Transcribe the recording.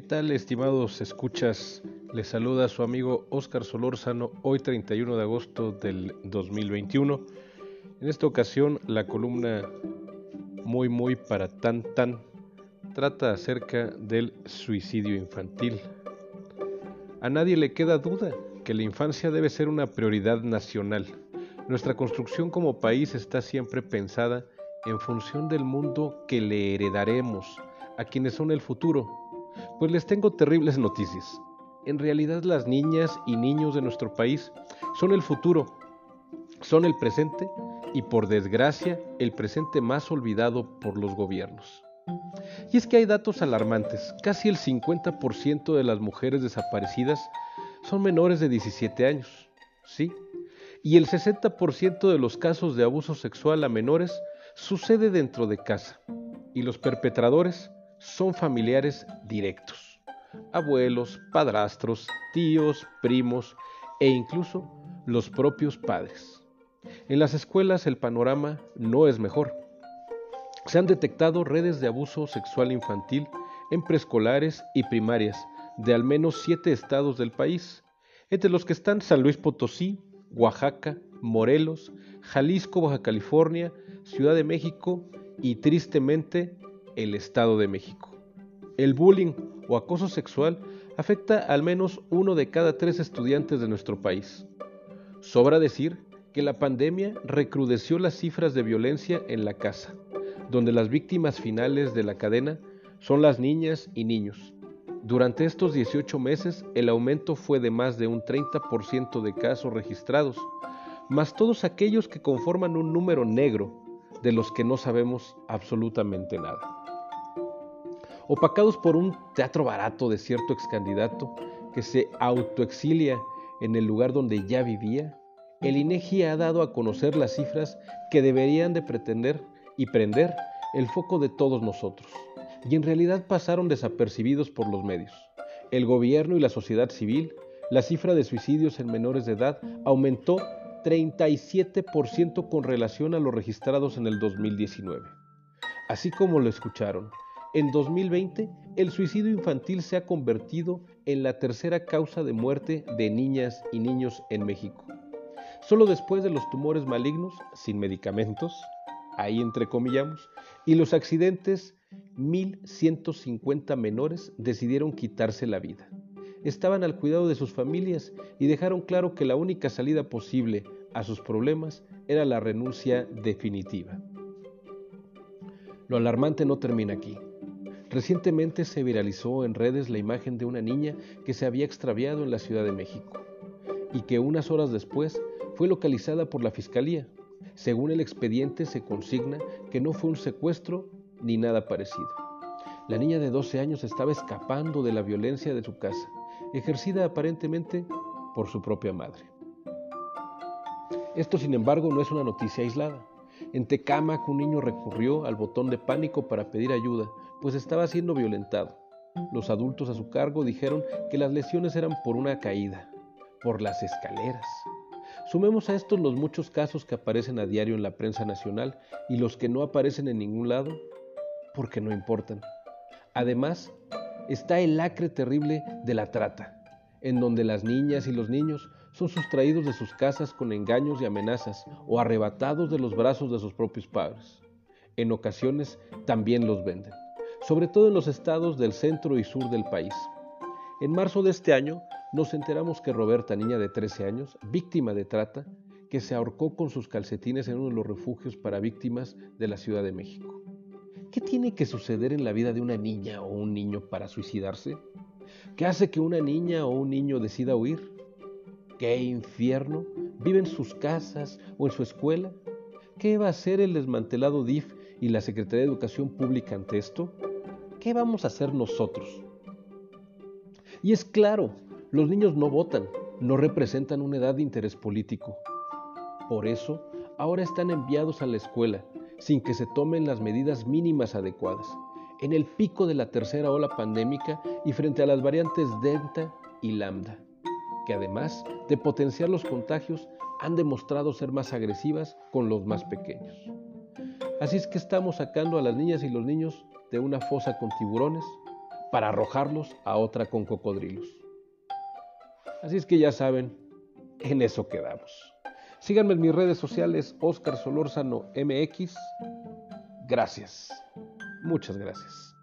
¿Qué tal, estimados escuchas? Les saluda su amigo Óscar Solórzano, hoy 31 de agosto del 2021. En esta ocasión, la columna muy, muy para tan, tan trata acerca del suicidio infantil. A nadie le queda duda que la infancia debe ser una prioridad nacional. Nuestra construcción como país está siempre pensada en función del mundo que le heredaremos a quienes son el futuro. Pues les tengo terribles noticias. En realidad las niñas y niños de nuestro país son el futuro, son el presente y por desgracia el presente más olvidado por los gobiernos. Y es que hay datos alarmantes. Casi el 50% de las mujeres desaparecidas son menores de 17 años. ¿Sí? Y el 60% de los casos de abuso sexual a menores sucede dentro de casa. Y los perpetradores son familiares directos. Abuelos, padrastros, tíos, primos e incluso los propios padres. En las escuelas el panorama no es mejor. Se han detectado redes de abuso sexual infantil en preescolares y primarias de al menos siete estados del país, entre los que están San Luis Potosí, Oaxaca, Morelos, Jalisco, Baja California, Ciudad de México y tristemente el Estado de México. El bullying o acoso sexual afecta al menos uno de cada tres estudiantes de nuestro país. Sobra decir que la pandemia recrudeció las cifras de violencia en la casa donde las víctimas finales de la cadena son las niñas y niños. Durante estos 18 meses el aumento fue de más de un 30% de casos registrados, más todos aquellos que conforman un número negro de los que no sabemos absolutamente nada. Opacados por un teatro barato de cierto ex candidato que se autoexilia en el lugar donde ya vivía, el INEGI ha dado a conocer las cifras que deberían de pretender y prender el foco de todos nosotros, y en realidad pasaron desapercibidos por los medios. El gobierno y la sociedad civil, la cifra de suicidios en menores de edad aumentó 37% con relación a los registrados en el 2019. Así como lo escucharon, en 2020 el suicidio infantil se ha convertido en la tercera causa de muerte de niñas y niños en México. Solo después de los tumores malignos sin medicamentos, ahí entrecomillamos, y los accidentes, 1.150 menores decidieron quitarse la vida. Estaban al cuidado de sus familias y dejaron claro que la única salida posible a sus problemas era la renuncia definitiva. Lo alarmante no termina aquí. Recientemente se viralizó en redes la imagen de una niña que se había extraviado en la Ciudad de México y que unas horas después fue localizada por la Fiscalía según el expediente se consigna que no fue un secuestro ni nada parecido. La niña de 12 años estaba escapando de la violencia de su casa, ejercida aparentemente por su propia madre. Esto, sin embargo, no es una noticia aislada. En Tecámac, un niño recurrió al botón de pánico para pedir ayuda, pues estaba siendo violentado. Los adultos a su cargo dijeron que las lesiones eran por una caída, por las escaleras. Sumemos a estos los muchos casos que aparecen a diario en la prensa nacional y los que no aparecen en ningún lado porque no importan. Además, está el lacre terrible de la trata, en donde las niñas y los niños son sustraídos de sus casas con engaños y amenazas o arrebatados de los brazos de sus propios padres. En ocasiones también los venden, sobre todo en los estados del centro y sur del país. En marzo de este año nos enteramos que Roberta, niña de 13 años, víctima de trata, que se ahorcó con sus calcetines en uno de los refugios para víctimas de la Ciudad de México. ¿Qué tiene que suceder en la vida de una niña o un niño para suicidarse? ¿Qué hace que una niña o un niño decida huir? ¿Qué infierno vive en sus casas o en su escuela? ¿Qué va a hacer el desmantelado DIF y la Secretaría de Educación Pública ante esto? ¿Qué vamos a hacer nosotros? Y es claro, los niños no votan, no representan una edad de interés político. Por eso, ahora están enviados a la escuela, sin que se tomen las medidas mínimas adecuadas, en el pico de la tercera ola pandémica y frente a las variantes Delta y Lambda, que además de potenciar los contagios, han demostrado ser más agresivas con los más pequeños. Así es que estamos sacando a las niñas y los niños de una fosa con tiburones para arrojarlos a otra con cocodrilos. Así es que ya saben, en eso quedamos. Síganme en mis redes sociales, Oscar Solórzano MX. Gracias. Muchas gracias.